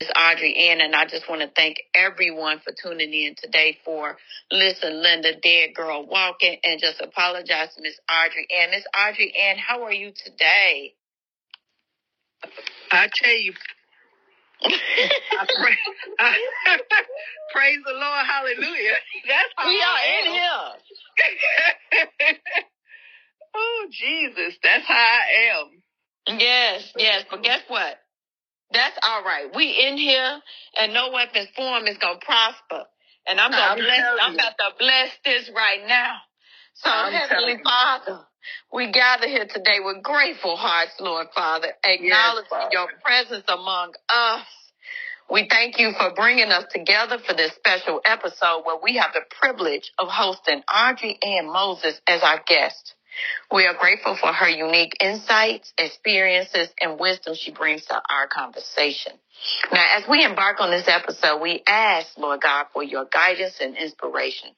Miss Audrey Ann, and I just want to thank everyone for tuning in today for Listen Linda Dead Girl Walking and just apologize to Miss Audrey Ann. Miss Audrey Ann, how are you today? I tell you, I pray, I, praise the Lord, hallelujah. That's how we I are in am. oh Jesus, that's how I am. Yes, yes, but guess what? That's all right. We in here, and no weapons form is gonna prosper. And I'm gonna I'm bless. telling I'm you. about to bless this right now. So, I'm Heavenly telling you. Father, we gather here today with grateful hearts, Lord Father, acknowledging Father. your presence among us. We thank you for bringing us together for this special episode where we have the privilege of hosting Audrey Ann Moses as our guest. We are grateful for her unique insights, experiences, and wisdom she brings to our conversation. Now, as we embark on this episode, we ask, Lord God, for your guidance and inspiration.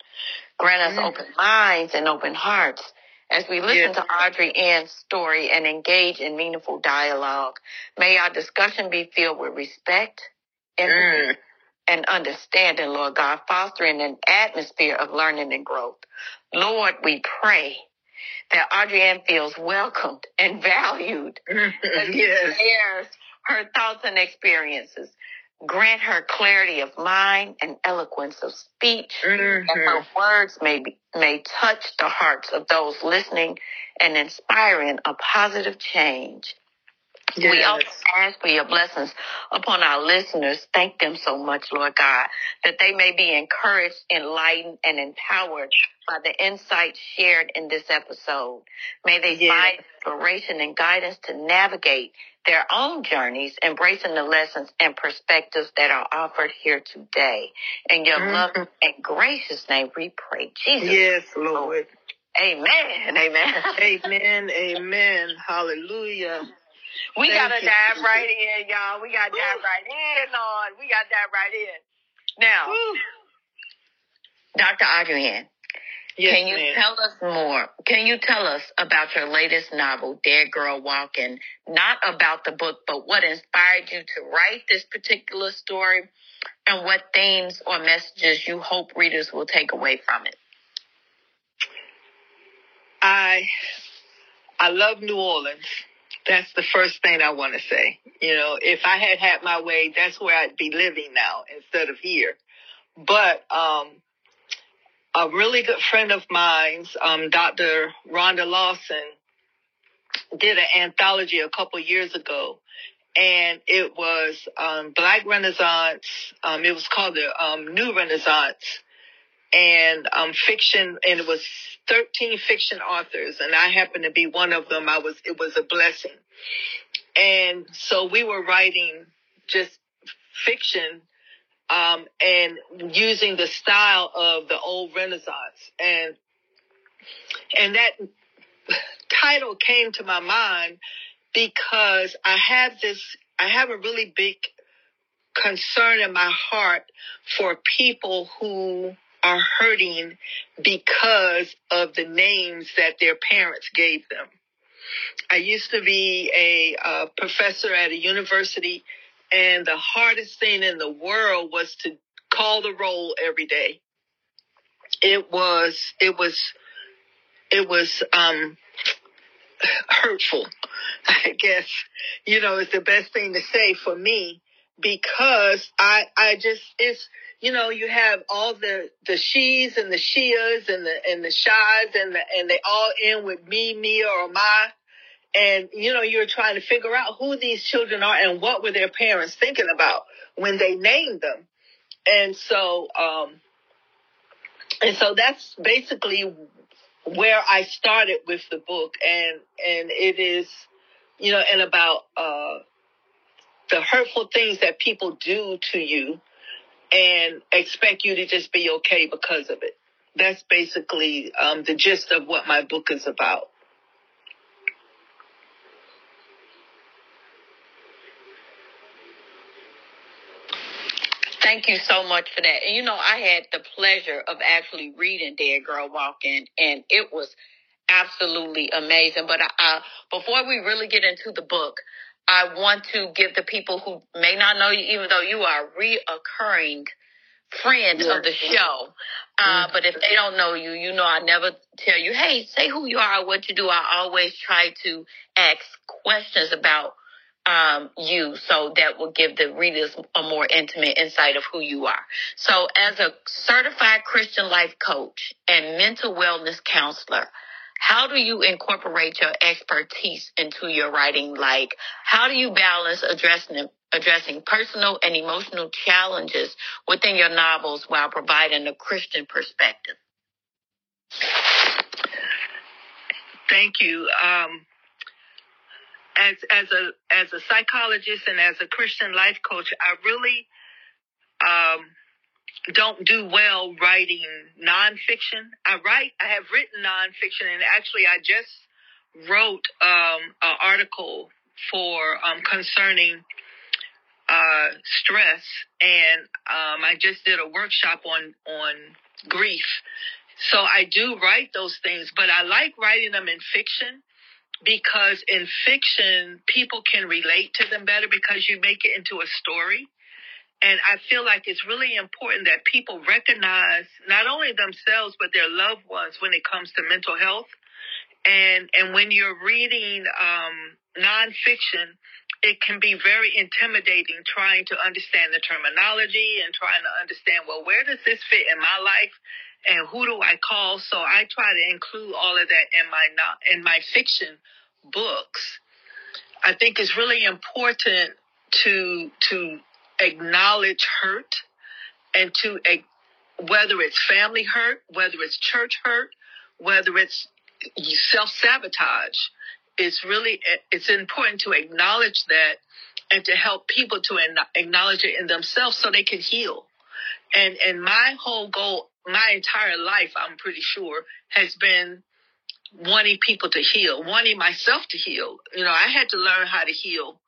Grant us Mm. open minds and open hearts as we listen Yes. to Audrey Ann's story and engage in meaningful dialogue. May our discussion be filled with respect, empathy, Mm. and understanding, Lord God, fostering an atmosphere of learning and growth. Lord, we pray that Audrey feels welcomed and valued as she yes. shares her thoughts and experiences. Grant her clarity of mind and eloquence of speech. That her mm-hmm. words may be, may touch the hearts of those listening and inspiring a positive change. We also ask for your blessings upon our listeners. Thank them so much, Lord God, that they may be encouraged, enlightened, and empowered by the insights shared in this episode. May they Yes. find inspiration and guidance to navigate their own journeys, embracing the lessons and perspectives that are offered here today. In your Mhm. loving and gracious name, we pray. Jesus. Yes, Lord. Amen. Amen. Amen. Amen. Hallelujah. We Thank gotta you, dive right in, y'all. We gotta dive right in, Lord. We gotta dive right in. Now. Dr. Audrey Ann, Yes, can you ma'am. tell us more? Can you tell us about your latest novel, Dead Girl Walking? Not about the book, but what inspired you to write this particular story and what themes or messages you hope readers will take away from it. I I love New Orleans. That's the first thing I want to say. You know, if I had had my way, that's where I'd be living now instead of here. But um, a really good friend of mine's, um, Dr. Rhonda Lawson, did an anthology a couple years ago, and it was um, Black Renaissance. Um, it was called the um, New Renaissance, and um, fiction, and it was 13 fiction authors, and I happened to be one of them. I was, it was a blessing. And so we were writing just fiction, um, and using the style of the old Renaissance. And, and that title came to my mind because I have this, I have a really big concern in my heart for people who are hurting because of the names that their parents gave them. I used to be a uh, professor at a university, and the hardest thing in the world was to call the roll every day. It was, it was, it was, um, hurtful. I guess, you know, is the best thing to say for me because I, I just, it's, you know, you have all the, the she's and the sheas and the, and the shies and the, and they all end with me, me or my. And, you know, you're trying to figure out who these children are and what were their parents thinking about when they named them. And so, um, and so that's basically where I started with the book and, and it is, you know, and about, uh, the hurtful things that people do to you and expect you to just be okay because of it. That's basically, um, the gist of what my book is about. Thank you so much for that. And you know, I had the pleasure of actually reading Dead Girl Walking, and it was absolutely amazing. But I, I, before we really get into the book, I want to give the people who may not know you, even though you are a reoccurring friend of the show. Uh, mm-hmm. but if they don't know you, you know, I never tell you, hey, say who you are, what you do. I always try to ask questions about um, you so that will give the readers a more intimate insight of who you are. So as a certified Christian life coach and mental wellness counselor, how do you incorporate your expertise into your writing? Like, how do you balance addressing addressing personal and emotional challenges within your novels while providing a Christian perspective? Thank you. Um, as as a as a psychologist and as a Christian life coach, I really um, don't do well writing nonfiction. I write, I have written nonfiction, and actually, I just wrote um, an article for um, concerning uh, stress, and um, I just did a workshop on on grief. So I do write those things, but I like writing them in fiction because in fiction people can relate to them better because you make it into a story. And I feel like it's really important that people recognize not only themselves, but their loved ones when it comes to mental health. And, and when you're reading, um, nonfiction, it can be very intimidating trying to understand the terminology and trying to understand, well, where does this fit in my life? And who do I call? So I try to include all of that in my, in my fiction books. I think it's really important to, to acknowledge hurt and to whether it's family hurt, whether it's church hurt, whether it's self sabotage. It's really it's important to acknowledge that and to help people to acknowledge it in themselves so they can heal. And and my whole goal, my entire life, I'm pretty sure, has been wanting people to heal, wanting myself to heal. You know, I had to learn how to heal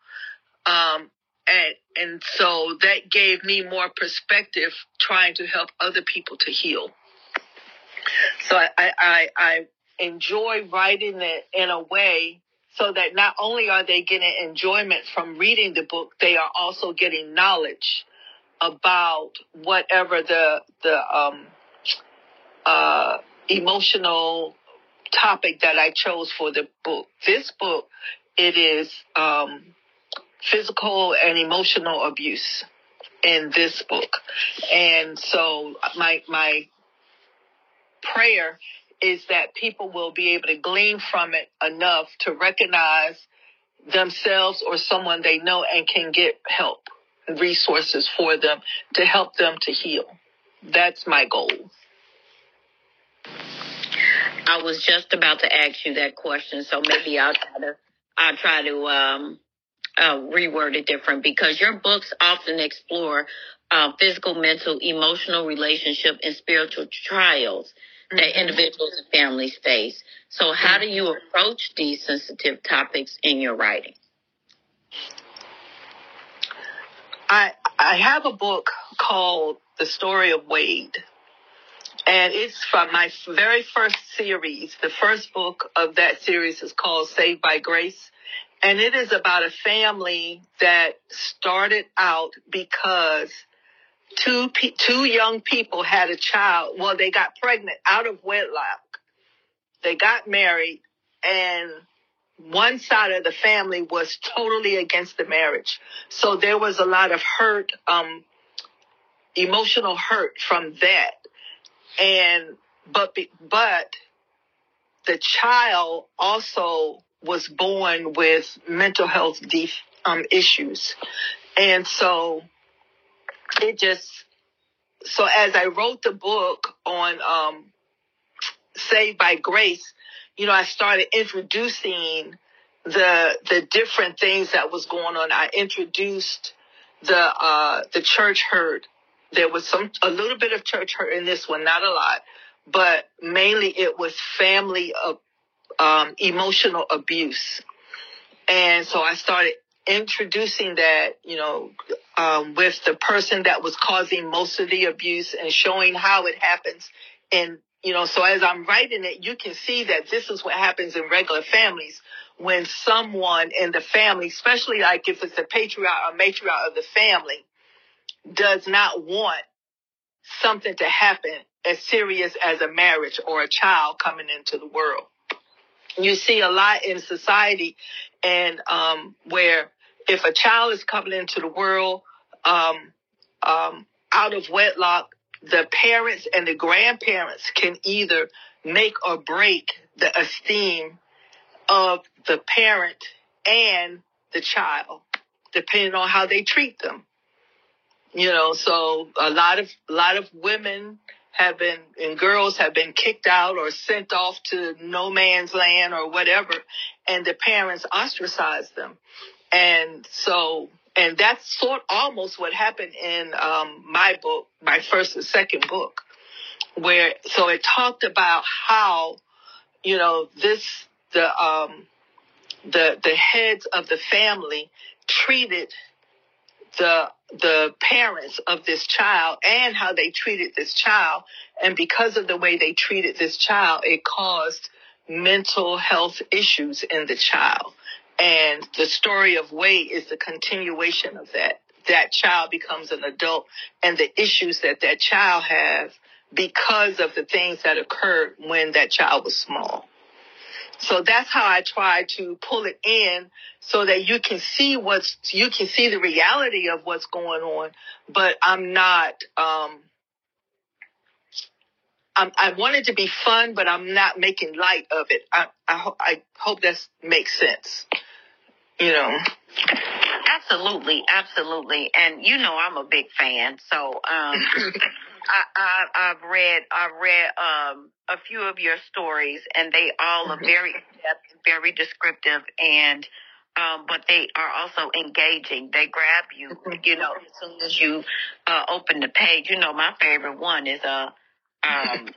um, and, and so that gave me more perspective trying to help other people to heal. So I, I, I enjoy writing it in a way so that not only are they getting enjoyment from reading the book, they are also getting knowledge about whatever the, the, um, uh, emotional topic that I chose for the book. This book, it is, um, physical and emotional abuse in this book. And so my, my prayer is that people will be able to glean from it enough to recognize themselves or someone they know and can get help and resources for them to help them to heal. That's my goal. I was just about to ask you that question, so maybe I'll try to I'll try to um, uh, reword it different because your books often explore uh, physical, mental, emotional, relationship, and spiritual trials that mm-hmm. individuals and families face. So, how do you approach these sensitive topics in your writing? I I have a book called The Story of Wade. And it's from my very first series. The first book of that series is called Saved by Grace. And it is about a family that started out because two two young people had a child. Well, they got pregnant out of wedlock. They got married, and one side of the family was totally against the marriage. So there was a lot of hurt, um, emotional hurt from that. And but but the child also was born with mental health um, issues. And so it just, so as I wrote the book on, um, Saved by Grace, you know, I started introducing the, the different things that was going on. I introduced the, uh, the church hurt. There was some, a little bit of church hurt in this one, not a lot, but mainly it was family of um, emotional abuse. And so I started introducing that, you know, um, with the person that was causing most of the abuse and showing how it happens. And, you know, so as I'm writing it, you can see that this is what happens in regular families when someone in the family, especially like if it's a patriarch or matriarch of the family, does not want something to happen as serious as a marriage or a child coming into the world. You see a lot in society and um, where if a child is coming into the world um, um, out of wedlock, the parents and the grandparents can either make or break the esteem of the parent and the child, depending on how they treat them. You know, so a lot of a lot of women have been and girls have been kicked out or sent off to no man's land or whatever, and the parents ostracize them. And so, and that's sort almost what happened in um, my book, my first and second book, where so it talked about how, you know, this the um, the the heads of the family treated the the parents of this child and how they treated this child. And because of the way they treated this child it caused mental health issues in the child. And the story of Wade is the continuation of that. That child becomes an adult and the issues that that child has because of the things that occurred when that child was small so that's how I try to pull it in so that you can see what's, you can see the reality of what's going on, but I'm not, um, I'm, I want it to be fun, but I'm not making light of it. I, I, ho- I hope that makes sense. You know. Absolutely, absolutely. And you know I'm a big fan, so um I, I I've read I've read um a few of your stories, and they all are very depth, very descriptive, and um, but they are also engaging. They grab you, mm-hmm. you know, as soon as you uh, open the page. You know, my favorite one is a. Uh, um,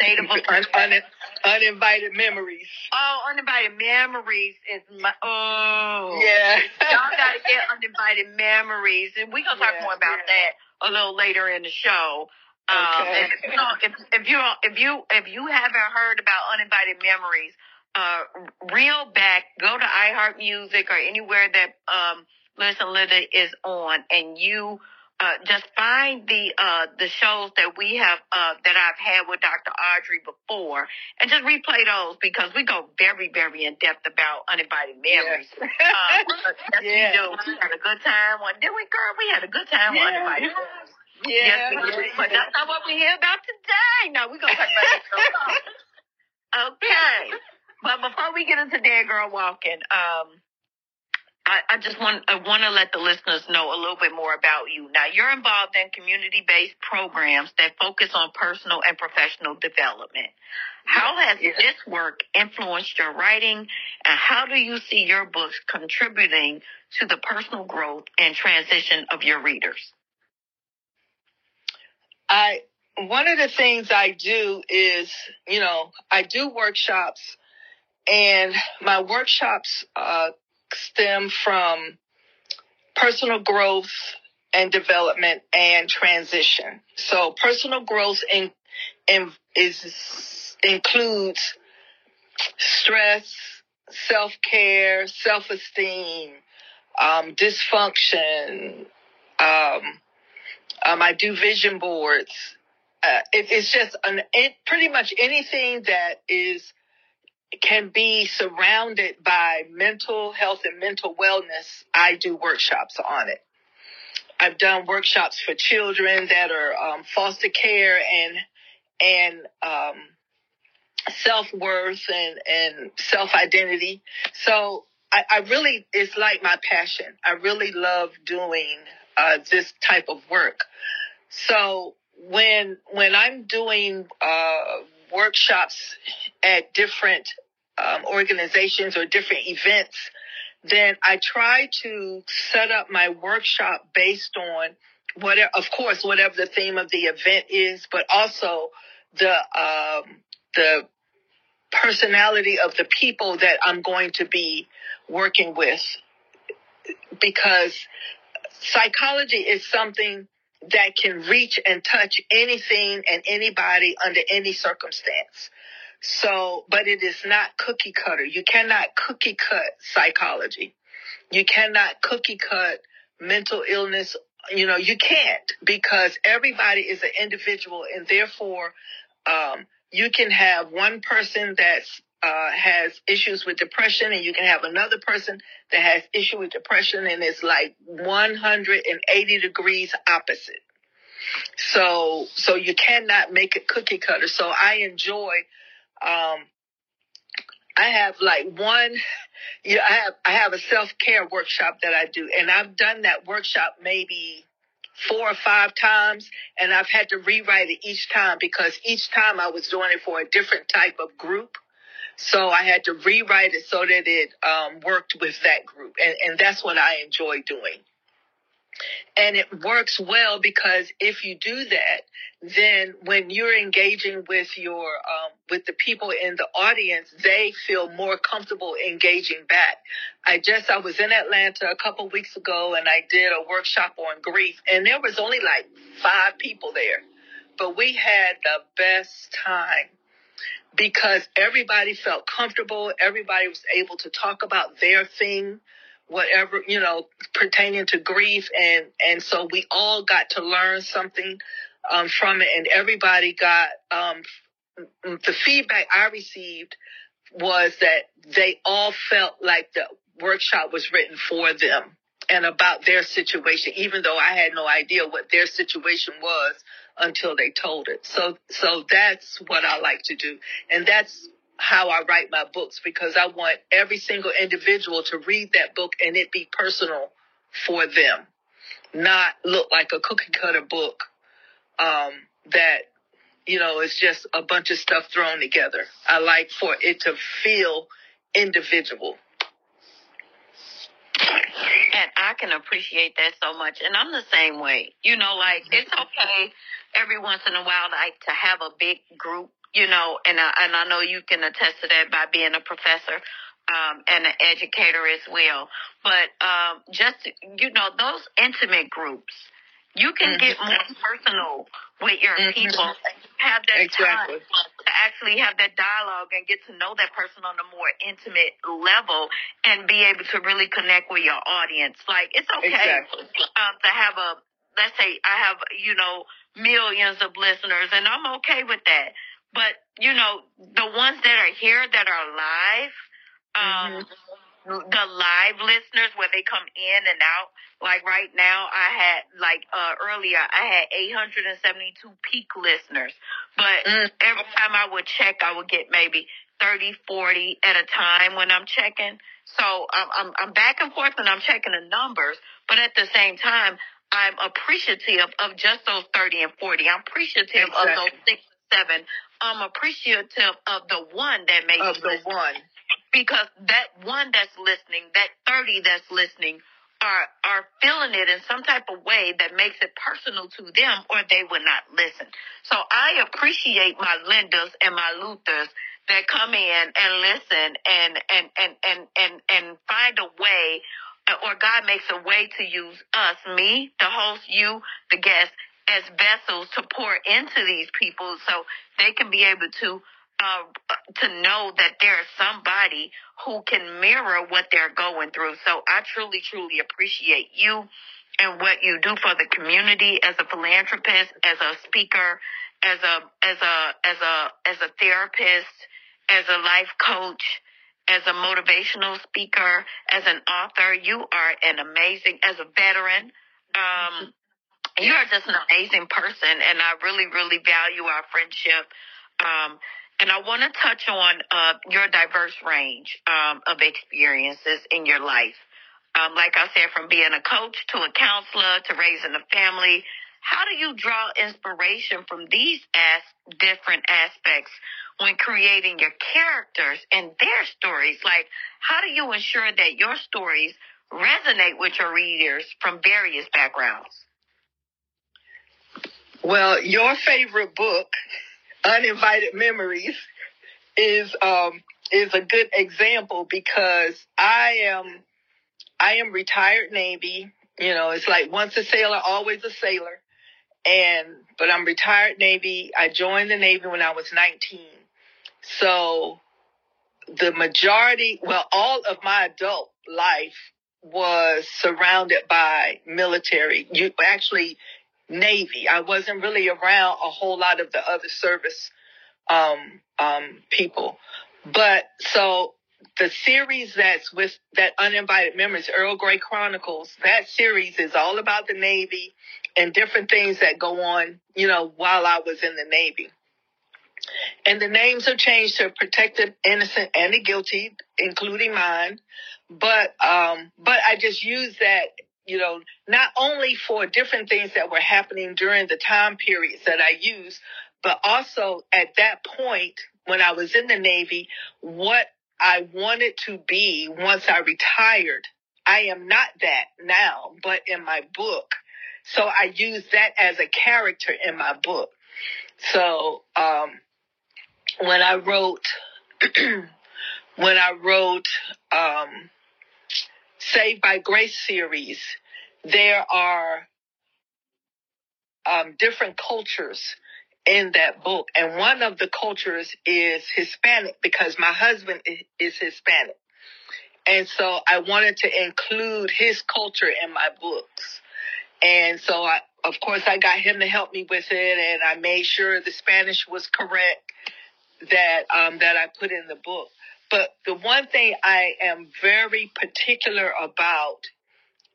state of Un- un- uninvited memories. Oh, uninvited memories is my oh yeah. Y'all gotta get uninvited memories, and we gonna talk yeah, more about that a little later in the show. Um, okay. Um, if, you know, if, if you if you if you haven't heard about uninvited memories, uh, reel back, go to iHeart Music or anywhere that um, Listen Linda is on, and you uh, just find the uh, the shows that we have uh, that I've had with Dr. Audrey before, and just replay those because we go very very in depth about uninvited memories. Yeah. uh, yes, yeah. we do. We had a good time. One, did we, girl? We had a good time yeah. uninvited memories. Yeah. Yes, but that's not what we're here about today. No, we're going to talk about that. okay. But before we get into Dead Girl Walking, um, I, I, just want I want to let the listeners know a little bit more about you. Now, you're involved in community-based programs that focus on personal and professional development. How has yeah. this work influenced your writing, and how do you see your books contributing to the personal growth and transition of your readers? I one of the things I do is, you know, I do workshops, and my workshops uh, stem from personal growth and development and transition. So personal growth in, in is includes stress, self care, self esteem, um, dysfunction. Um, um, I do vision boards. Uh, it, it's just an, it, pretty much anything that is can be surrounded by mental health and mental wellness. I do workshops on it. I've done workshops for children that are um, foster care and and um, self worth and and self identity. So I, I, really it's like my passion. I really love doing uh, this type of work. So when when I'm doing uh, workshops at different um, organizations or different events, then I try to set up my workshop based on whatever, of course, whatever the theme of the event is, but also the um, the personality of the people that I'm going to be working with, because psychology is something that can reach and touch anything and anybody under any circumstance. So, but it is not cookie cutter. You cannot cookie cut psychology. You cannot cookie cut mental illness. You know, you can't because everybody is an individual and therefore, um, you can have one person that's uh, has issues with depression and you can have another person that has issue with depression and it's like 180 degrees opposite. So, so you cannot make it cookie cutter. So I enjoy, um, I have like one, you know, I have, I have a self-care workshop that I do and I've done that workshop maybe four or five times and I've had to rewrite it each time because each time I was doing it for a different type of group. So I had to rewrite it so that it um, worked with that group. And, and that's what I enjoy doing. And it works well because if you do that, then when you're engaging with your um, with the people in the audience, they feel more comfortable engaging back. I just I was in Atlanta a couple weeks ago and I did a workshop on grief, and there was only like five people there, but we had the best time because everybody felt comfortable. Everybody was able to talk about their thing whatever, you know, pertaining to grief. And, and so we all got to learn something um, from it and everybody got, um, the feedback I received was that they all felt like the workshop was written for them and about their situation, even though I had no idea what their situation was until they told it. So, so that's what I like to do. And that's how I write my books because I want every single individual to read that book and it be personal for them, not look like a cookie cutter book um, that you know is just a bunch of stuff thrown together. I like for it to feel individual. And I can appreciate that so much. And I'm the same way. You know, like it's okay every once in a while like to have a big group you know, and I, and I know you can attest to that by being a professor um, and an educator as well. But um, just you know, those intimate groups, you can mm-hmm. get more personal with your mm-hmm. people. Have that exactly. time to actually have that dialogue and get to know that person on a more intimate level and be able to really connect with your audience. Like it's okay exactly. um, to have a let's say I have you know millions of listeners and I'm okay with that. But you know, the ones that are here that are live, um, mm-hmm. the live listeners where they come in and out. Like right now, I had like uh earlier, I had 872 peak listeners, but mm-hmm. every time I would check, I would get maybe 30, 40 at a time when I'm checking. So I'm, I'm, I'm back and forth and I'm checking the numbers, but at the same time, I'm appreciative of just those 30 and 40. I'm appreciative of those six seven, I'm appreciative of the one that may of the listening. one because that one that's listening, that thirty that's listening, are are feeling it in some type of way that makes it personal to them, or they would not listen. So I appreciate my Lindas and my Luthers that come in and listen and and and and and and find a way or God makes a way to use us, me, the host, you, the guest, as vessels to pour into these people so they can be able to uh, to know that there's somebody who can mirror what they're going through. So I truly, truly appreciate you and what you do for the community as a philanthropist, as a speaker, as a as a as a as a therapist, as a life coach, as a motivational speaker, as an author. You are an amazing as a veteran. Um, you are just an amazing person, and I really, really value our friendship. Um, and I want to touch on uh, your diverse range um, of experiences in your life. Um, like I said, from being a coach to a counselor to raising a family, how do you draw inspiration from these as different aspects when creating your characters and their stories? Like, how do you ensure that your stories resonate with your readers from various backgrounds? Well, your favorite book, Uninvited Memories, is um is a good example because I am I am retired Navy. You know, it's like once a sailor, always a sailor. And but I'm retired Navy. I joined the Navy when I was 19. So the majority, well, all of my adult life was surrounded by military. You actually Navy. I wasn't really around a whole lot of the other service um, um, people. But so the series that's with that uninvited memories, Earl Grey Chronicles, that series is all about the Navy and different things that go on, you know, while I was in the Navy. And the names are changed to protect the innocent and the guilty, including mine. But um, but I just use that you know, not only for different things that were happening during the time periods that I use, but also at that point when I was in the Navy, what I wanted to be once I retired. I am not that now, but in my book. So I use that as a character in my book. So, um, when I wrote, when I wrote, um, Saved by Grace series, there are um, different cultures in that book. And one of the cultures is Hispanic because my husband is Hispanic. And so I wanted to include his culture in my books. And so I, of course, I got him to help me with it and I made sure the Spanish was correct that, um, that I put in the book. But the one thing I am very particular about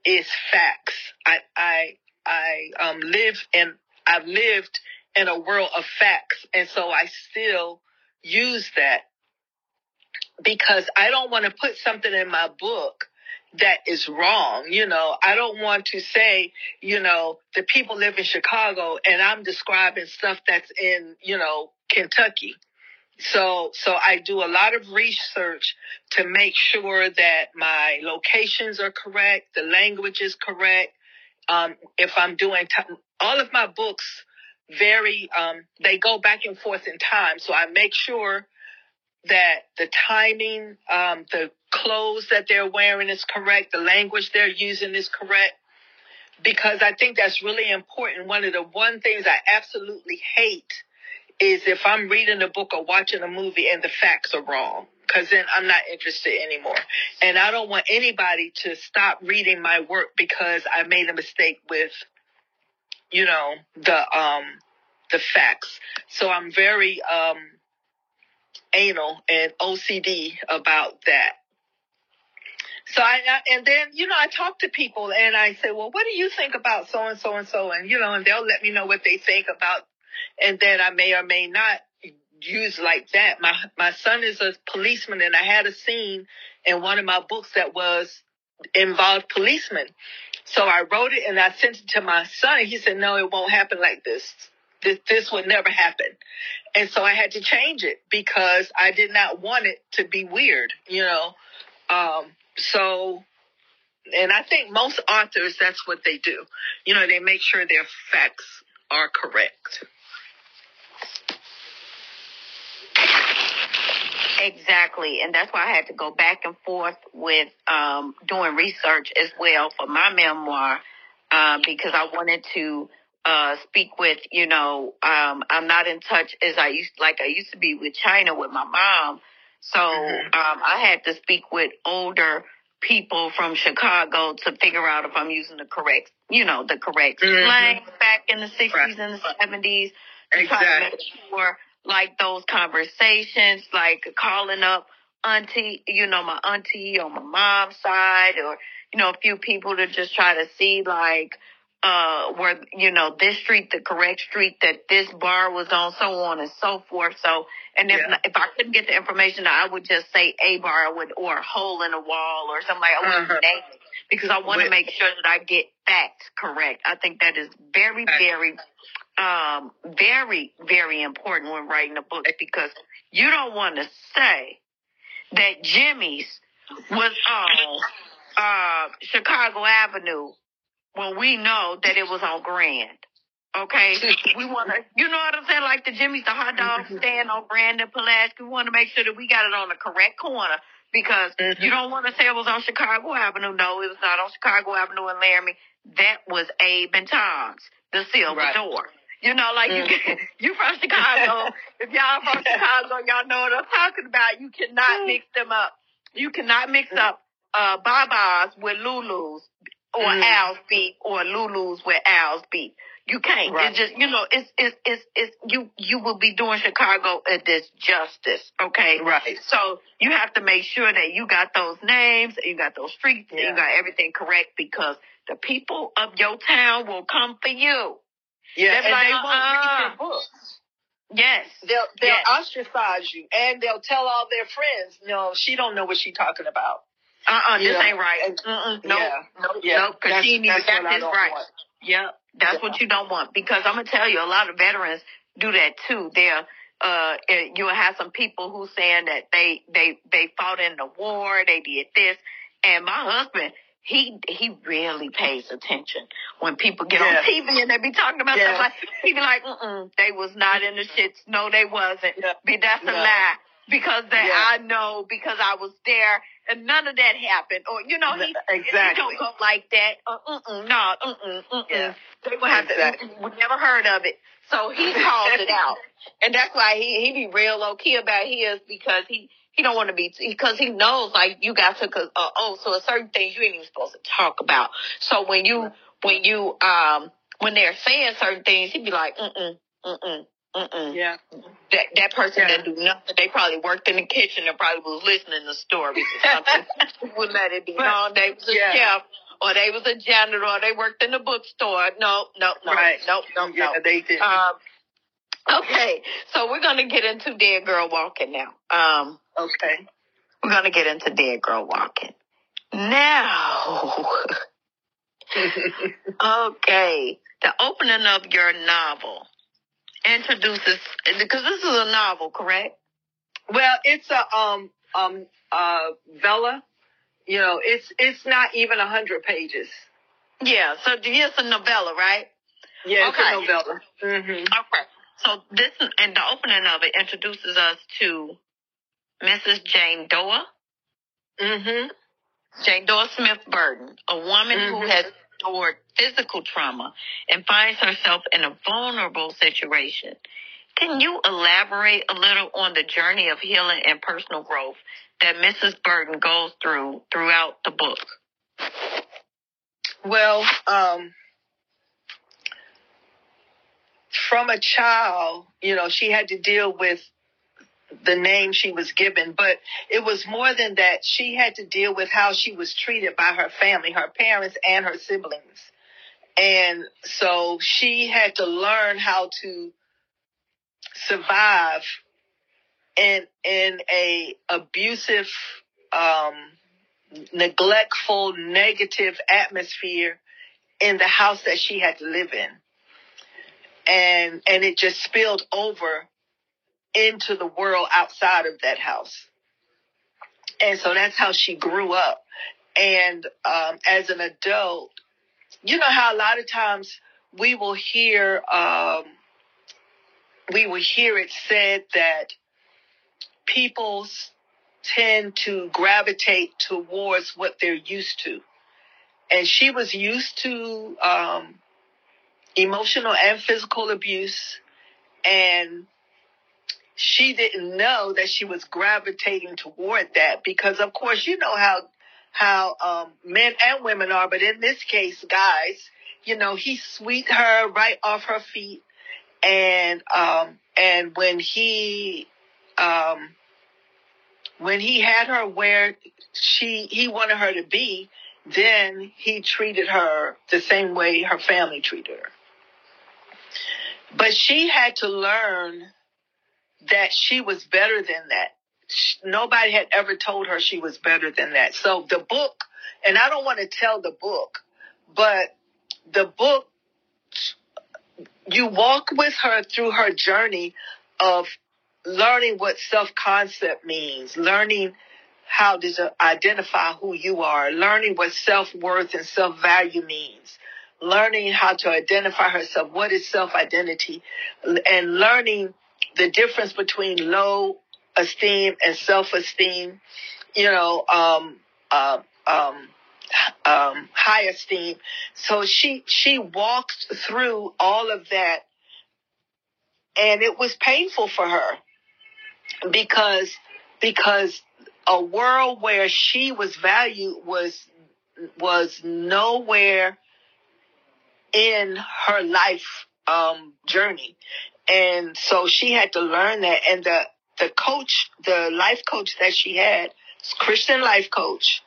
is facts. I, I, I, um, live in, I've lived in a world of facts. And so I still use that because I don't want to put something in my book that is wrong. You know, I don't want to say, you know, the people live in Chicago and I'm describing stuff that's in, you know, Kentucky. So, so I do a lot of research to make sure that my locations are correct, the language is correct. Um, if I'm doing t- all of my books, very, um, they go back and forth in time. So I make sure that the timing, um, the clothes that they're wearing is correct, the language they're using is correct, because I think that's really important. One of the one things I absolutely hate is if I'm reading a book or watching a movie and the facts are wrong, because then I'm not interested anymore. And I don't want anybody to stop reading my work because I made a mistake with, you know, the um the facts. So I'm very um anal and OCD about that. So I, and then, you know, I talk to people and I say, well, what do you think about so and so and so? And, you know, and they'll let me know what they think about and that I may or may not use like that. My my son is a policeman, and I had a scene in one of my books that was involved policemen. So I wrote it and I sent it to my son. He said, "No, it won't happen like this. This this would never happen." And so I had to change it because I did not want it to be weird, you know. Um, so, and I think most authors, that's what they do. You know, they make sure their facts are correct. Exactly. And that's why I had to go back and forth with um, doing research as well for my memoir uh, because I wanted to uh, speak with, you know, um, I'm not in touch as I used, like I used to be with China with my mom. So mm-hmm. um, I had to speak with older people from Chicago to figure out if I'm using the correct, you know, the correct mm-hmm. slang back in the 60s right. and the 70s. Exactly. Try to make sure like those conversations, like calling up auntie, you know, my auntie on my mom's side or, you know, a few people to just try to see like, uh, where, you know, this street, the correct street that this bar was on, so on and so forth. So, and if, yeah. if I couldn't get the information, I would just say a bar would, or a hole in a wall or something like, I wouldn't uh-huh. name it because I want to make sure that I get facts correct. I think that is very, very um, very, very important when writing a book because you don't want to say that Jimmy's was on uh, Chicago Avenue when we know that it was on Grand. Okay, we want to, you know what I'm saying? Like the Jimmy's, the hot dog mm-hmm. stand on Grand and Pulaski. We want to make sure that we got it on the correct corner because mm-hmm. you don't want to say it was on Chicago Avenue. No, it was not on Chicago Avenue in Laramie. That was Abe and Tom's, the Silver right. Door. You know, like you can, you from Chicago. if y'all from Chicago, y'all know what I'm talking about. You cannot mix them up. You cannot mix up uh Baba's with Lulu's or mm. Al's Beef or Lulu's with Al's Beef. You can't. Right. It's just you know, it's it's it's it's you you will be doing Chicago a disjustice. Okay. Right. So you have to make sure that you got those names, you got those streets, yeah. you got everything correct because the people of your town will come for you. Yeah, They're and like, they won't uh, read your books. Yes. They'll they'll yes. ostracize you and they'll tell all their friends, no, she don't know what she's talking about. Uh-uh, this ain't right. No, nope, yeah. nope, yeah. cause she needs to get this right. Want. Yeah, that's yeah. what you don't want because I'm gonna tell you, a lot of veterans do that too. They're uh, you'll have some people who saying that they they they fought in the war, they did this, and my husband he he really pays attention when people get yeah. on TV and they be talking about yeah. stuff like he be like, mm they was not in the shits. No, they wasn't. Yeah. Be that's a lie because that I know because I was there and none of that happened. Or you know, he, exactly. he don't go like that. Uh, mm-mm, no, mm-mm, mm-mm. Yeah. They would have exactly. to. We never heard of it, so he calls it out, and that's why he he be real low key about his because he he don't want to be because he knows like you got to uh, oh so certain things you ain't even supposed to talk about. So when you when you um when they're saying certain things, he'd be like mm mm mm mm. Mm-mm. Yeah. That that person yeah. that do nothing, they probably worked in the kitchen and probably was listening to stories or something. would let it be known they was a yeah. chef or they was a janitor or they worked in the bookstore. No, no, no, right. no, no, yeah, no. They did. Um, okay, so we're gonna get into Dead Girl Walking now. Um, okay. We're gonna get into Dead Girl Walking now. okay, the opening of your novel introduces because this is a novel, correct? Well, it's a um um uh Vella. You know, it's it's not even a hundred pages. Yeah, so it's a novella, right? Yeah, it's okay. a novella. Mm-hmm. Okay. So this and the opening of it introduces us to Mrs. Jane Doe. Mm-hmm. Jane Doe Smith Burton, a woman mm-hmm. who has endured physical trauma and finds herself in a vulnerable situation. Can you elaborate a little on the journey of healing and personal growth that Mrs. Burton goes through throughout the book? Well, um, from a child, you know, she had to deal with the name she was given, but it was more than that. She had to deal with how she was treated by her family, her parents and her siblings. And so she had to learn how to survive in in a abusive, um, neglectful, negative atmosphere in the house that she had to live in. And and it just spilled over into the world outside of that house. And so that's how she grew up. And um, as an adult, you know how a lot of times we will hear um, we will hear it said that people tend to gravitate towards what they're used to. And she was used to um, emotional and physical abuse and she didn't know that she was gravitating toward that because of course you know how how um men and women are but in this case guys you know he sweet her right off her feet. And um and when he um when he had her where she he wanted her to be then he treated her the same way her family treated her. But she had to learn that she was better than that. Nobody had ever told her she was better than that. So the book, and I don't want to tell the book, but the book, you walk with her through her journey of learning what self-concept means, learning how to identify who you are, learning what self-worth and self-value means, learning how to identify herself, what is self-identity, and learning the difference between low esteem and self-esteem, you know, um, uh, um, um, high esteem. So she, she walked through all of that and it was painful for her because because a world where she was valued was was nowhere in her life um, journey, and so she had to learn that. And the the coach, the life coach that she had, Christian life coach,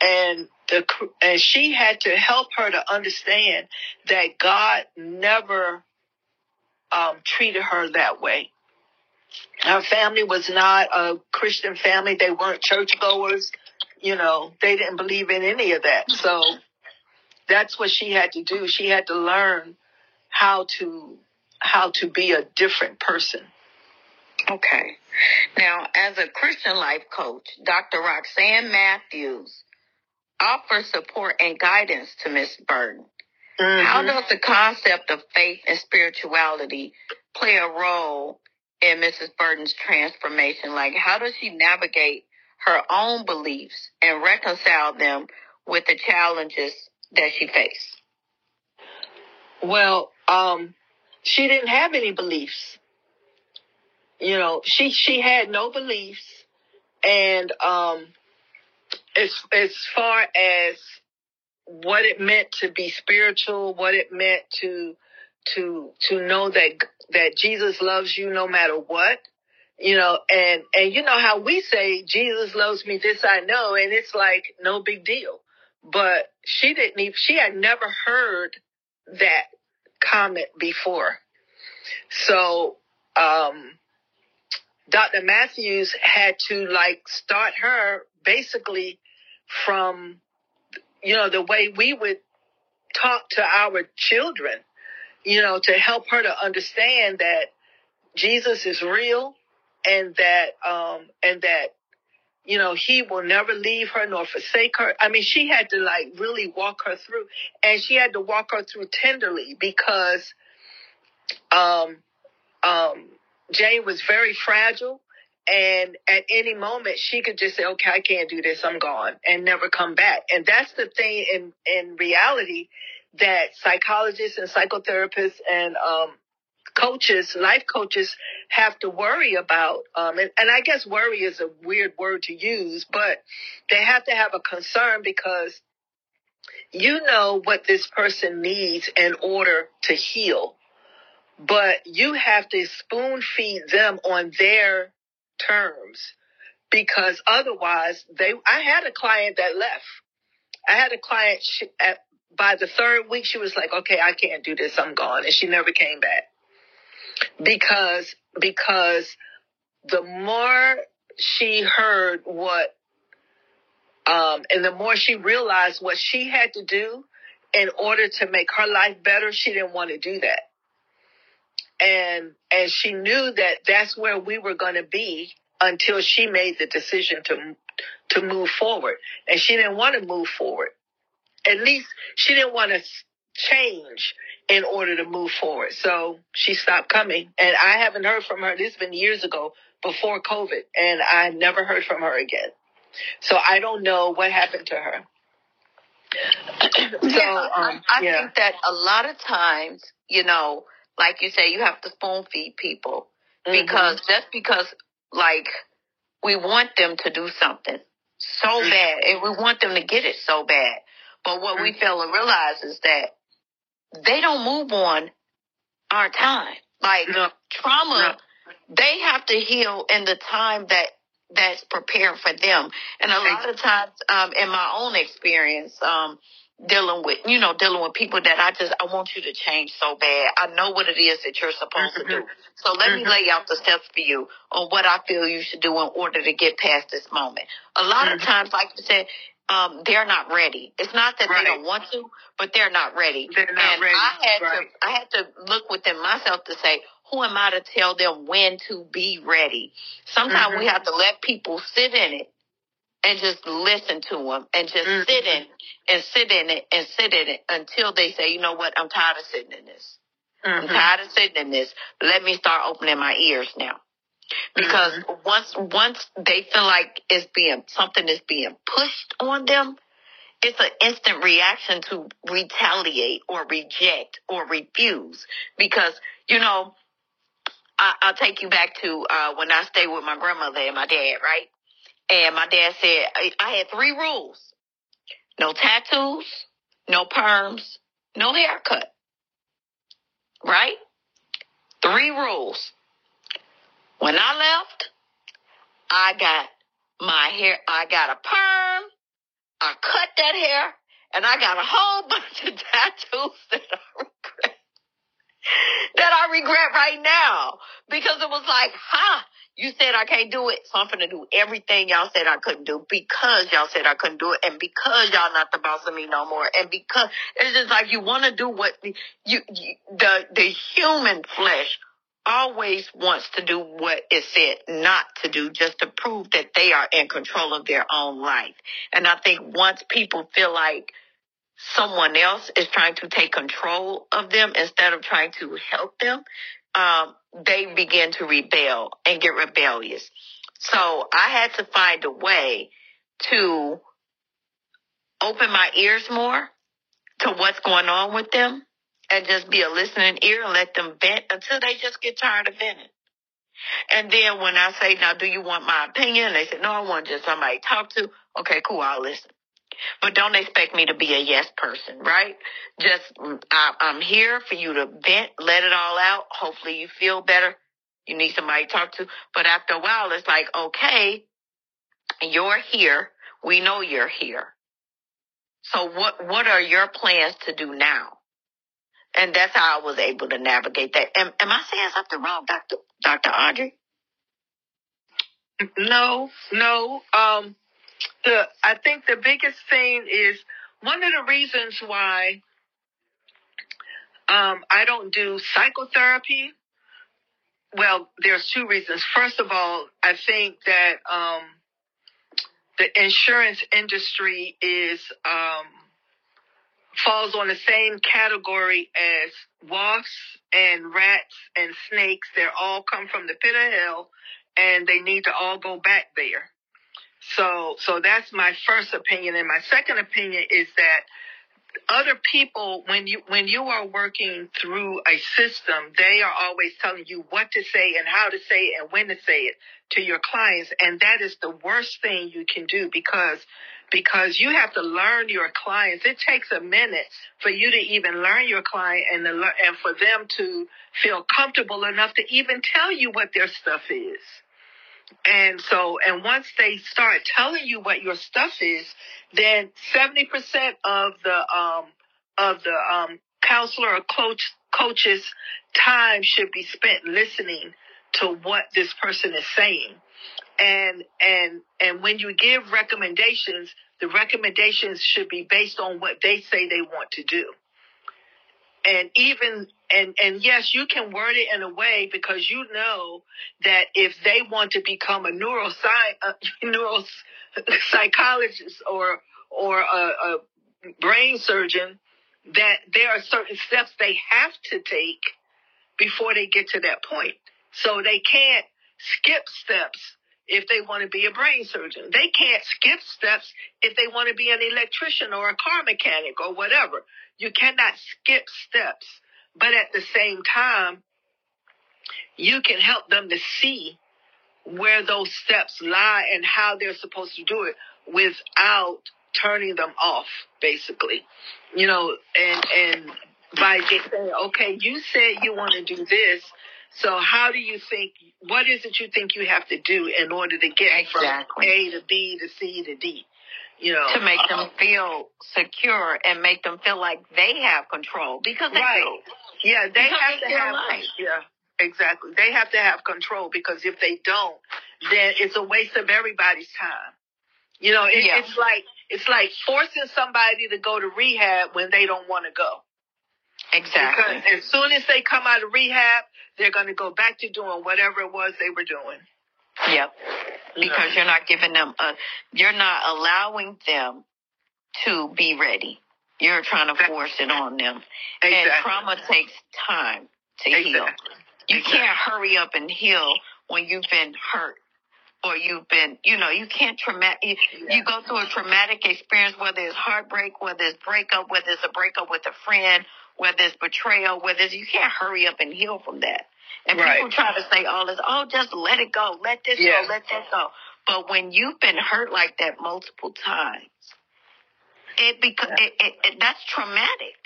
and the and she had to help her to understand that God never um, treated her that way. Her family was not a Christian family. They weren't churchgoers. You know, they didn't believe in any of that. So that's what she had to do. She had to learn how to how to be a different person. Okay. Now, as a Christian life coach, Dr. Roxanne Matthews offers support and guidance to Miss Burton. Mm-hmm. How does the concept of faith and spirituality play a role in Mrs. Burton's transformation? Like, how does she navigate her own beliefs and reconcile them with the challenges that she faced? Well, um, she didn't have any beliefs. You know, she she had no beliefs, and um, as as far as what it meant to be spiritual, what it meant to to to know that that Jesus loves you no matter what, you know, and and you know how we say Jesus loves me, this I know, and it's like no big deal. But she didn't even she had never heard that comment before. So um Dr. Matthews had to like start her basically from you know, the way we would talk to our children, you know, to help her to understand that Jesus is real and that, um, and that, you know, he will never leave her nor forsake her. I mean, she had to like really walk her through and she had to walk her through tenderly because, um, um, Jane was very fragile and at any moment, she could just say, okay, I can't do this. I'm gone and never come back. And that's the thing in, in reality that psychologists and psychotherapists and, um, coaches, life coaches have to worry about. Um, and, and I guess worry is a weird word to use, but they have to have a concern because you know what this person needs in order to heal, but you have to spoon feed them on their terms because otherwise they I had a client that left. I had a client she, at, by the third week she was like, "Okay, I can't do this. I'm gone." And she never came back. Because because the more she heard what um and the more she realized what she had to do in order to make her life better, she didn't want to do that. And and she knew that that's where we were going to be until she made the decision to to move forward. And she didn't want to move forward. At least she didn't want to change in order to move forward so she stopped coming and i haven't heard from her this has been years ago before covid and i never heard from her again so i don't know what happened to her so yeah, I, um, I yeah. think that a lot of times you know like you say, you have to spoon feed people mm-hmm. because just because like we want them to do something so mm-hmm. bad and we want them to get it so bad. But what mm-hmm. we fail to realize is that they don't move on our time. Like no. trauma, no. they have to heal in the time that that's prepared for them. And a lot of times, um, in my own experience, um, dealing with, you know, dealing with people that I just, I want you to change so bad. I know what it is that you're supposed mm-hmm. to do. So let mm-hmm. me lay out the steps for you on what I feel you should do in order to get past this moment. A lot mm-hmm. of times, like you said, um, they're not ready. It's not that right. they don't want to, but they're not ready. They're not and ready. I had right. to, I had to look within myself to say, who am I to tell them when to be ready? Sometimes we mm-hmm. have to let people sit in it and just listen to them and just mm-hmm. sit in and sit in it and sit in it until they say, you know what, I'm tired of sitting in this. Mm-hmm. I'm tired of sitting in this. Let me start opening my ears now. Because mm-hmm. once once they feel like it's being something is being pushed on them, it's an instant reaction to retaliate or reject or refuse. Because, you know, I, I'll take you back to uh, when I stayed with my grandmother and my dad, right? And my dad said I, I had three rules: no tattoos, no perms, no haircut. Right? Three rules. When I left, I got my hair, I got a perm, I cut that hair, and I got a whole bunch of tattoos that I regret. that I regret right now. Because it was like, ha, you said I can't do it, so I'm gonna do everything y'all said I couldn't do because y'all said I couldn't do it, and because y'all not the boss of me no more, and because it's just like you want to do what you, you the the human flesh always wants to do what is said not to do just to prove that they are in control of their own life. And I think once people feel like someone else is trying to take control of them instead of trying to help them, um, they begin to rebel and get rebellious. So I had to find a way to open my ears more to what's going on with them and just be a listening ear and let them vent until they just get tired of venting. And then when I say, now, do you want my opinion? They say, no, I want just somebody to talk to. Okay, cool. I'll listen. But don't expect me to be a yes person, right? Just, mm, I, I'm here for you to vent, let it all out. Hopefully you feel better. You need somebody to talk to. But after a while, it's like, okay, you're here. We know you're here. So what, what are your plans to do now? And that's how I was able to navigate that. Am, am I saying something wrong, Dr. Dr. Audrey? No, no. Um, the I think the biggest thing is one of the reasons why um, I don't do psychotherapy. Well, there's two reasons. First of all, I think that um, the insurance industry is um, falls on the same category as wasps and rats and snakes. They all come from the pit of hell, and they need to all go back there. So, so that's my first opinion. And my second opinion is that other people, when you, when you are working through a system, they are always telling you what to say and how to say it and when to say it to your clients. And that is the worst thing you can do because because you have to learn your clients. It takes a minute for you to even learn your client and to, and for them to feel comfortable enough to even tell you what their stuff is. And so, and once they start telling you what your stuff is, then 70% of the, um, of the, um, counselor or coach, coach's time should be spent listening to what this person is saying. And, and, and when you give recommendations, the recommendations should be based on what they say they want to do and even and and yes you can word it in a way because you know that if they want to become a neuroscience uh, neuropsychologist or or a, a brain surgeon that there are certain steps they have to take before they get to that point. So they can't skip steps if they want to be a brain surgeon. They can't skip steps if they want to be an electrician or a car mechanic or whatever. You cannot skip steps. But at the same time, you can help them to see where those steps lie and how they're supposed to do it without turning them off, basically. You know, and, and by just saying, okay, you said you want to do this. So how do you think, what is it you think you have to do in order to get exactly. from A to B to C to D? you know, to make them uh, feel secure and make them feel like they have control because they right. do. Yeah, they because have they to have life. yeah, exactly. They have to have control because if they don't, then it's a waste of everybody's time. You know, it, yeah. it's like it's like forcing somebody to go to rehab when they don't want to go. Exactly. Because as soon as they come out of rehab, they're going to go back to doing whatever it was they were doing. Yep. Because you're not giving them a, you're not allowing them to be ready. You're trying to force it on them. Exactly. And trauma takes time to exactly. heal. You exactly. can't hurry up and heal when you've been hurt or you've been, you know, you can't traumatic, you, yeah. you go through a traumatic experience, whether it's heartbreak, whether it's breakup, whether it's a breakup with a friend, whether it's betrayal, whether it's, you can't hurry up and heal from that. And Right. people try to say oh, all this, oh, just let it go, let this Yeah. go, let that go. But when you've been hurt like that multiple times, it beca- it, it, it that's traumatic.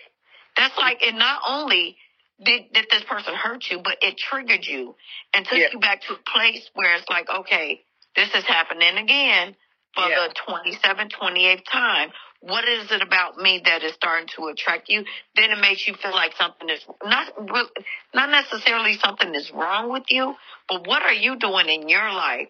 That's like it not only did, did this person hurt you, but it triggered you and took Yeah. you back to a place where it's like, okay, this is happening again for Yeah. the 27th, 28th time. What is it about me that is starting to attract you? Then it makes you feel like something is not not necessarily something is wrong with you, but what are you doing in your life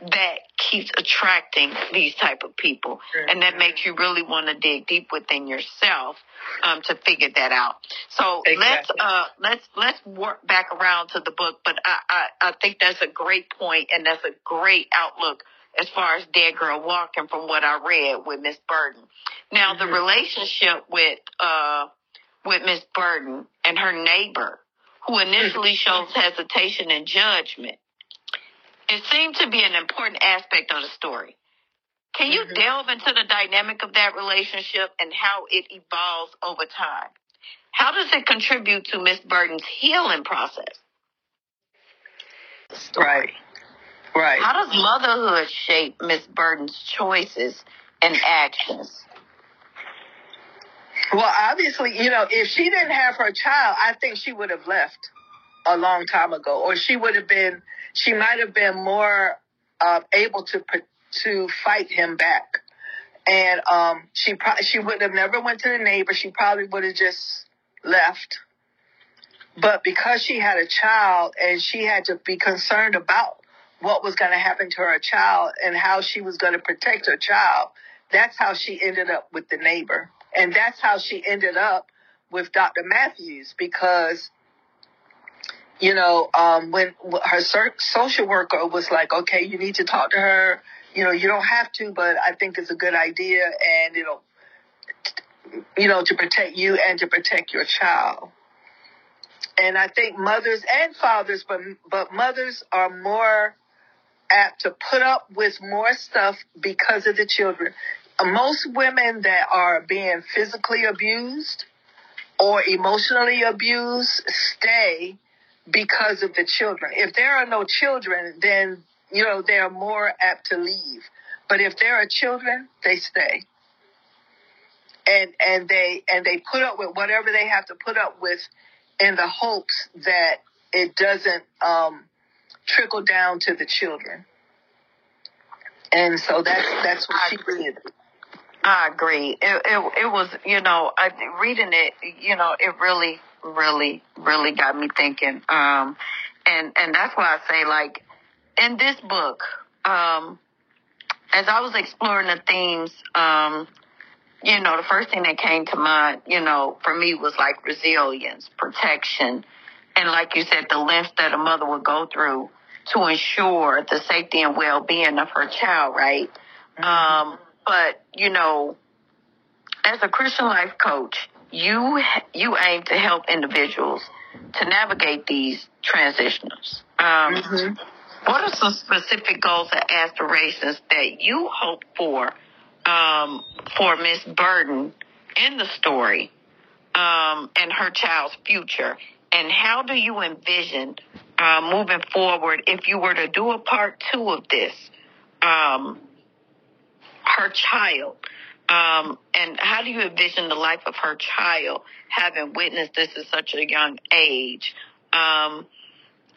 that keeps attracting these type of people, and that makes you really want to dig deep within yourself um, to figure that out. So let's uh, let's let's work back around to the book, but I, I I think that's a great point, and that's a great outlook as far as Dead Girl Walking from what I read with Miss Burden. Now the Mhm. relationship with uh with Miss Burden and her neighbor, who initially shows hesitation and judgment, it seemed to be an important aspect of the story. Can you Mhm. delve into the dynamic of that relationship and how it evolves over time? How does it contribute to Miss Burden's healing process? Right. Right. How does motherhood shape Miss Burden's choices and actions? Well, obviously, you know, if she didn't have her child, I think she would have left a long time ago, or she would have been. She might have been more uh, able to to fight him back, and um, she pro- she would have never went to the neighbor. She probably would have just left. But because she had a child and she had to be concerned about what was going to happen to her child and how she was going to protect her child, that's how she ended up with the neighbor. And that's how she ended up with Dr. Matthews because, you know, um, when her social worker was like, okay, you need to talk to her. You know, you don't have to, but I think it's a good idea and it'll, you know, to protect you and to protect your child. And I think mothers and fathers, but, but mothers are more apt to put up with more stuff because of the children. Most women that are being physically abused or emotionally abused stay because of the children. If there are no children, then, you know, they are more apt to leave. But if there are children, they stay. And, and they, and they put up with whatever they have to put up with in the hopes that it doesn't, um, trickle down to the children. And so that's, that's what she did. I agree. It, it it was you know I, reading it you know it really really really got me thinking. Um, and and that's why I say like in this book, um, as I was exploring the themes, um, you know the first thing that came to mind you know for me was like resilience, protection, and like you said the lengths that a mother would go through to ensure the safety and well being of her child. Right. Um, but you know, as a Christian life coach, you you aim to help individuals to navigate these transitions. Um, Mhm. What are some specific goals and aspirations that you hope for um, for Miss Burden in the story um, and her child's future? And how do you envision uh, moving forward if you were to do a part two of this? Um, her child. Um, and how do you envision the life of her child having witnessed this at such a young age? Um,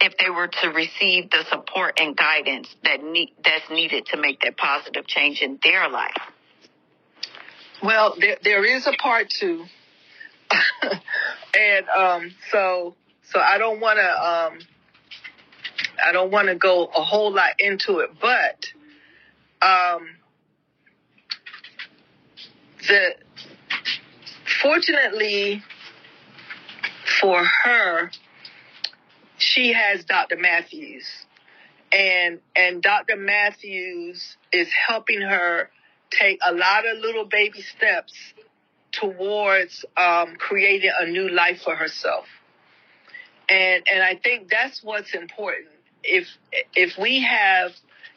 if they were to receive the support and guidance that need, that's needed to make that positive change in their life. Well, there, there is a part two, and um, so so I don't want to um, I don't want to go a whole lot into it, but um, the fortunately for her, she has Dr. Matthews, and and Dr. Matthews is helping her take a lot of little baby steps towards um, creating a new life for herself. And and I think that's what's important. If if we have,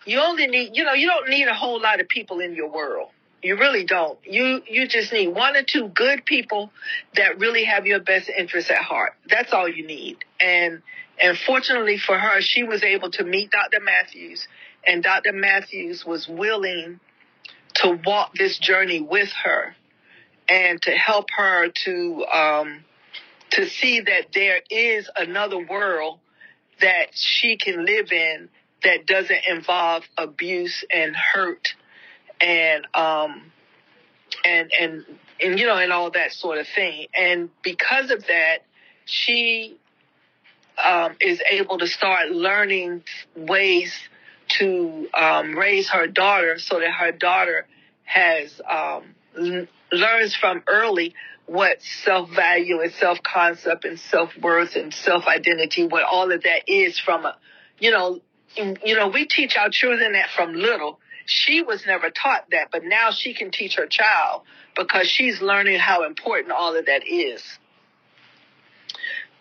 you only need, you know, you don't need a whole lot of people in your world. You really don't. You you just need one or two good people that really have your best interests at heart. That's all you need. And and fortunately for her, she was able to meet Dr. Matthews, and Dr. Matthews was willing to walk this journey with her and to help her to um, to see that there is another world that she can live in that doesn't involve abuse and hurt and um and and and you know and all that sort of thing. And because of that she um, is able to start learning ways to um, raise her daughter so that her daughter has um, learns from early what self value and self concept and self worth and self identity, what all of that is from a, you know, you know, we teach our children that from little. She was never taught that, but now she can teach her child because she's learning how important all of that is.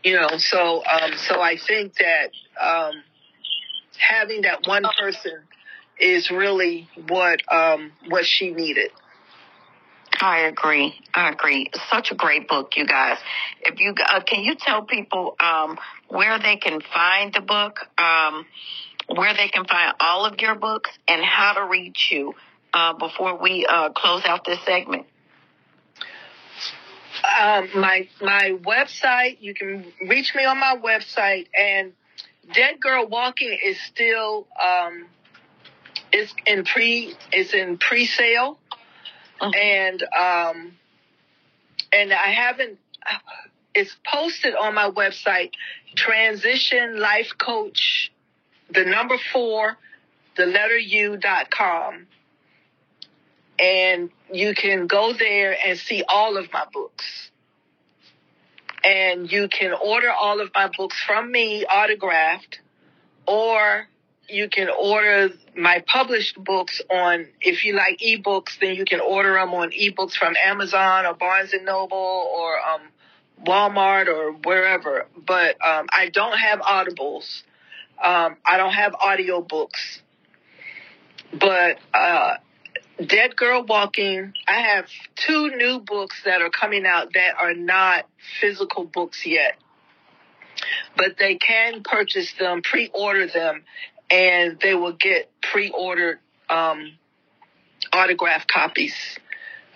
You know, so um, so I think that um, having that one person is really what um, what she needed. I agree. I agree. Such a great book, you guys. If you uh, can, you tell people um, where they can find the book, um, where they can find all of your books, and how to reach you uh, before we uh, close out this segment. Um, my my website. You can reach me on my website, and Dead Girl Walking is still um, is in pre is in pre sale. Uh-huh. And um, and I haven't. It's posted on my website, Transition Life Coach, the number four, the letter U dot com, and you can go there and see all of my books. And you can order all of my books from me autographed, or you can order my published books on if you like ebooks then you can order them on ebooks from amazon or barnes and noble or um, walmart or wherever. But um, i don't have audibles. Um, i don't have audio books but uh, dead girl walking i have two new books that are coming out that are not physical books yet. But they can purchase them, pre-order them, and they will get pre-ordered um, autograph copies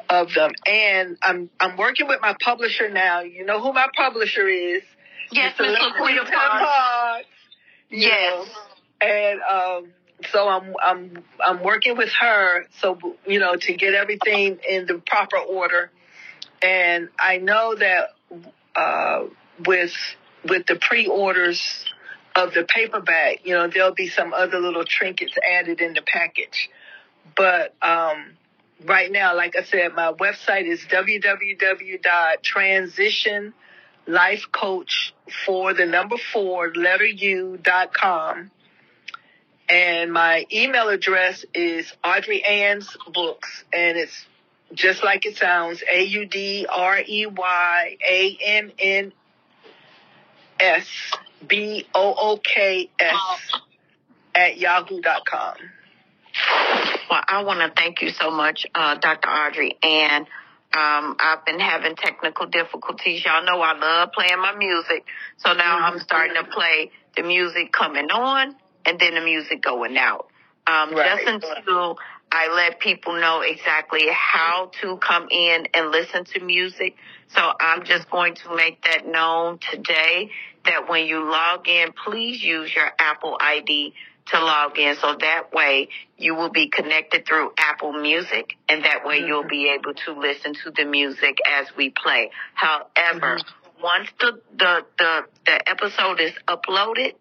of them. And I'm I'm working with my publisher now. You know who my publisher is? Yes, Mr. LaQuita Potts. Yes. Know? And um, so I'm I'm I'm working with her so you know to get everything in the proper order. And I know that uh, with with the pre-orders of the paperback, you know, there'll be some other little trinkets added in the package. But um, right now, like I said, my website is www.transitionlifecoach for the number four letter U dot com. And my email address is Audrey Ann's Books, and it's just like it sounds A U D R E Y A N N S B O O K S at yahoo.com. Well, I want to thank you so much, uh, Dr. Audrey. And um, I've been having technical difficulties. Y'all know I love playing my music. So now mm-hmm. I'm starting to play the music coming on and then the music going out. Um, right. Just until I let people know exactly how to come in and listen to music. So I'm just going to make that known today that when you log in, please use your Apple ID to log in. So that way you will be connected through Apple Music and that way mm-hmm. you'll be able to listen to the music as we play. However, mm-hmm. once the, the, the, the episode is uploaded,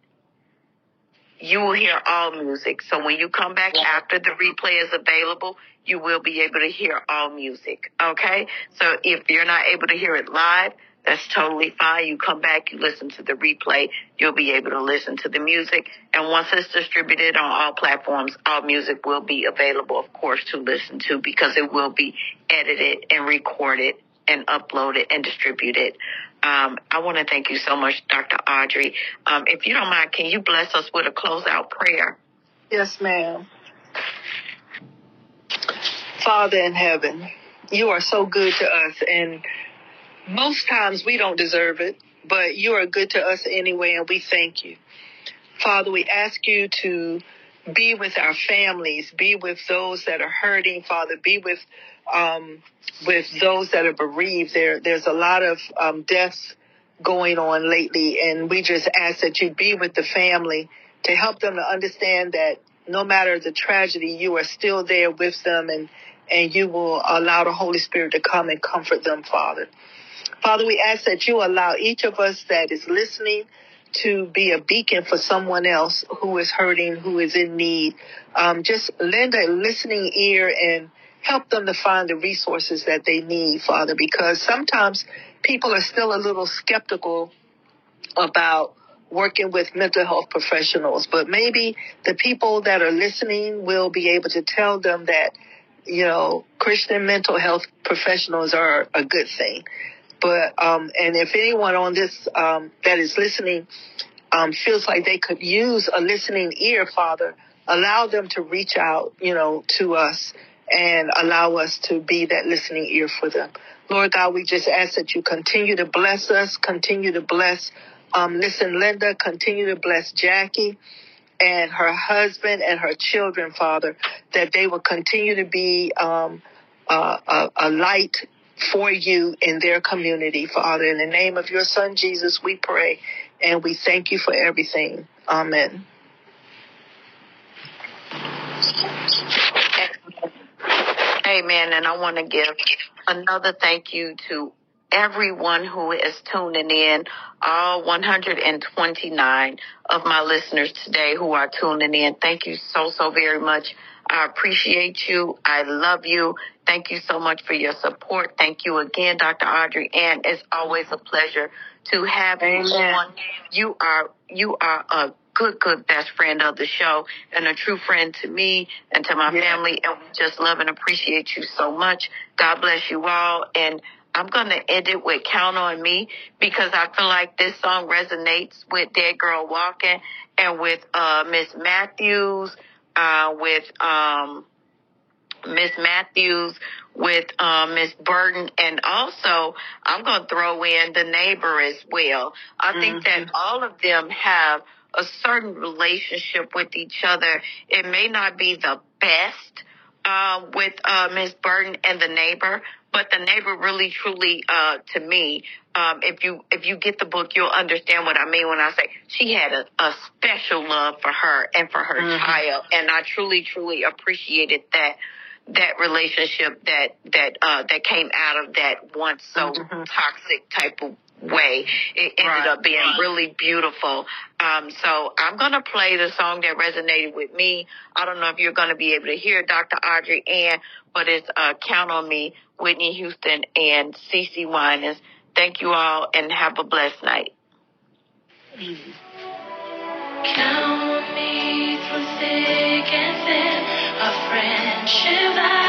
you will hear all music. So when you come back after the replay is available, you will be able to hear all music. Okay? So if you're not able to hear it live, that's totally fine. You come back, you listen to the replay, you'll be able to listen to the music. And once it's distributed on all platforms, all music will be available, of course, to listen to because it will be edited and recorded and upload it and distributed. Um, I want to thank you so much, Dr. Audrey. Um, if you don't mind, can you bless us with a closeout prayer? Yes, ma'am. Father in heaven, you are so good to us, and most times we don't deserve it, but you are good to us anyway, and we thank you. Father, we ask you to be with our families, be with those that are hurting, Father, be with um, with those that are bereaved. There, there's a lot of um, deaths going on lately, and we just ask that you be with the family to help them to understand that no matter the tragedy, you are still there with them, and and you will allow the Holy Spirit to come and comfort them, Father. Father, we ask that you allow each of us that is listening to be a beacon for someone else who is hurting, who is in need. Um, just lend a listening ear and help them to find the resources that they need, Father, because sometimes people are still a little skeptical about working with mental health professionals, but maybe the people that are listening will be able to tell them that, you know, Christian mental health professionals are a good thing. But um, and if anyone on this um, that is listening um, feels like they could use a listening ear, Father, allow them to reach out, you know, to us and allow us to be that listening ear for them. Lord God, we just ask that you continue to bless us, continue to bless um, listen, Linda, continue to bless Jackie and her husband and her children, Father, that they will continue to be um, a, a light for you in their community, Father. In the name of your Son, Jesus, we pray and we thank you for everything. Amen. Amen. And I want to give another thank you to everyone who is tuning in, all 129 of my listeners today who are tuning in. Thank you so, so very much. I appreciate you. I love you. Thank you so much for your support. Thank you again, Dr. Audrey. And it's always a pleasure to have you on. You are, you are a good, good best friend of the show and a true friend to me and to my yeah. family. And we just love and appreciate you so much. God bless you all. And I'm going to end it with Count on Me because I feel like this song resonates with Dead Girl Walking and with, uh, Miss Matthews uh, with um, Miss Matthews, with uh, Miss Burton, and also I'm going to throw in the neighbor as well. I mm-hmm. think that all of them have a certain relationship with each other. It may not be the best uh, with uh, Miss Burton and the neighbor, but the neighbor really truly uh to me um if you if you get the book you'll understand what I mean when I say she had a, a special love for her and for her mm-hmm. child and I truly truly appreciated that that relationship that that uh that came out of that once so mm-hmm. toxic type of way. It ended right. up being really beautiful. Um, so I'm going to play the song that resonated with me. I don't know if you're going to be able to hear Dr. Audrey Ann, but it's uh, Count on Me, Whitney Houston and CeCe Winans. Thank you all and have a blessed night. Count on me through thick and thin, a friendship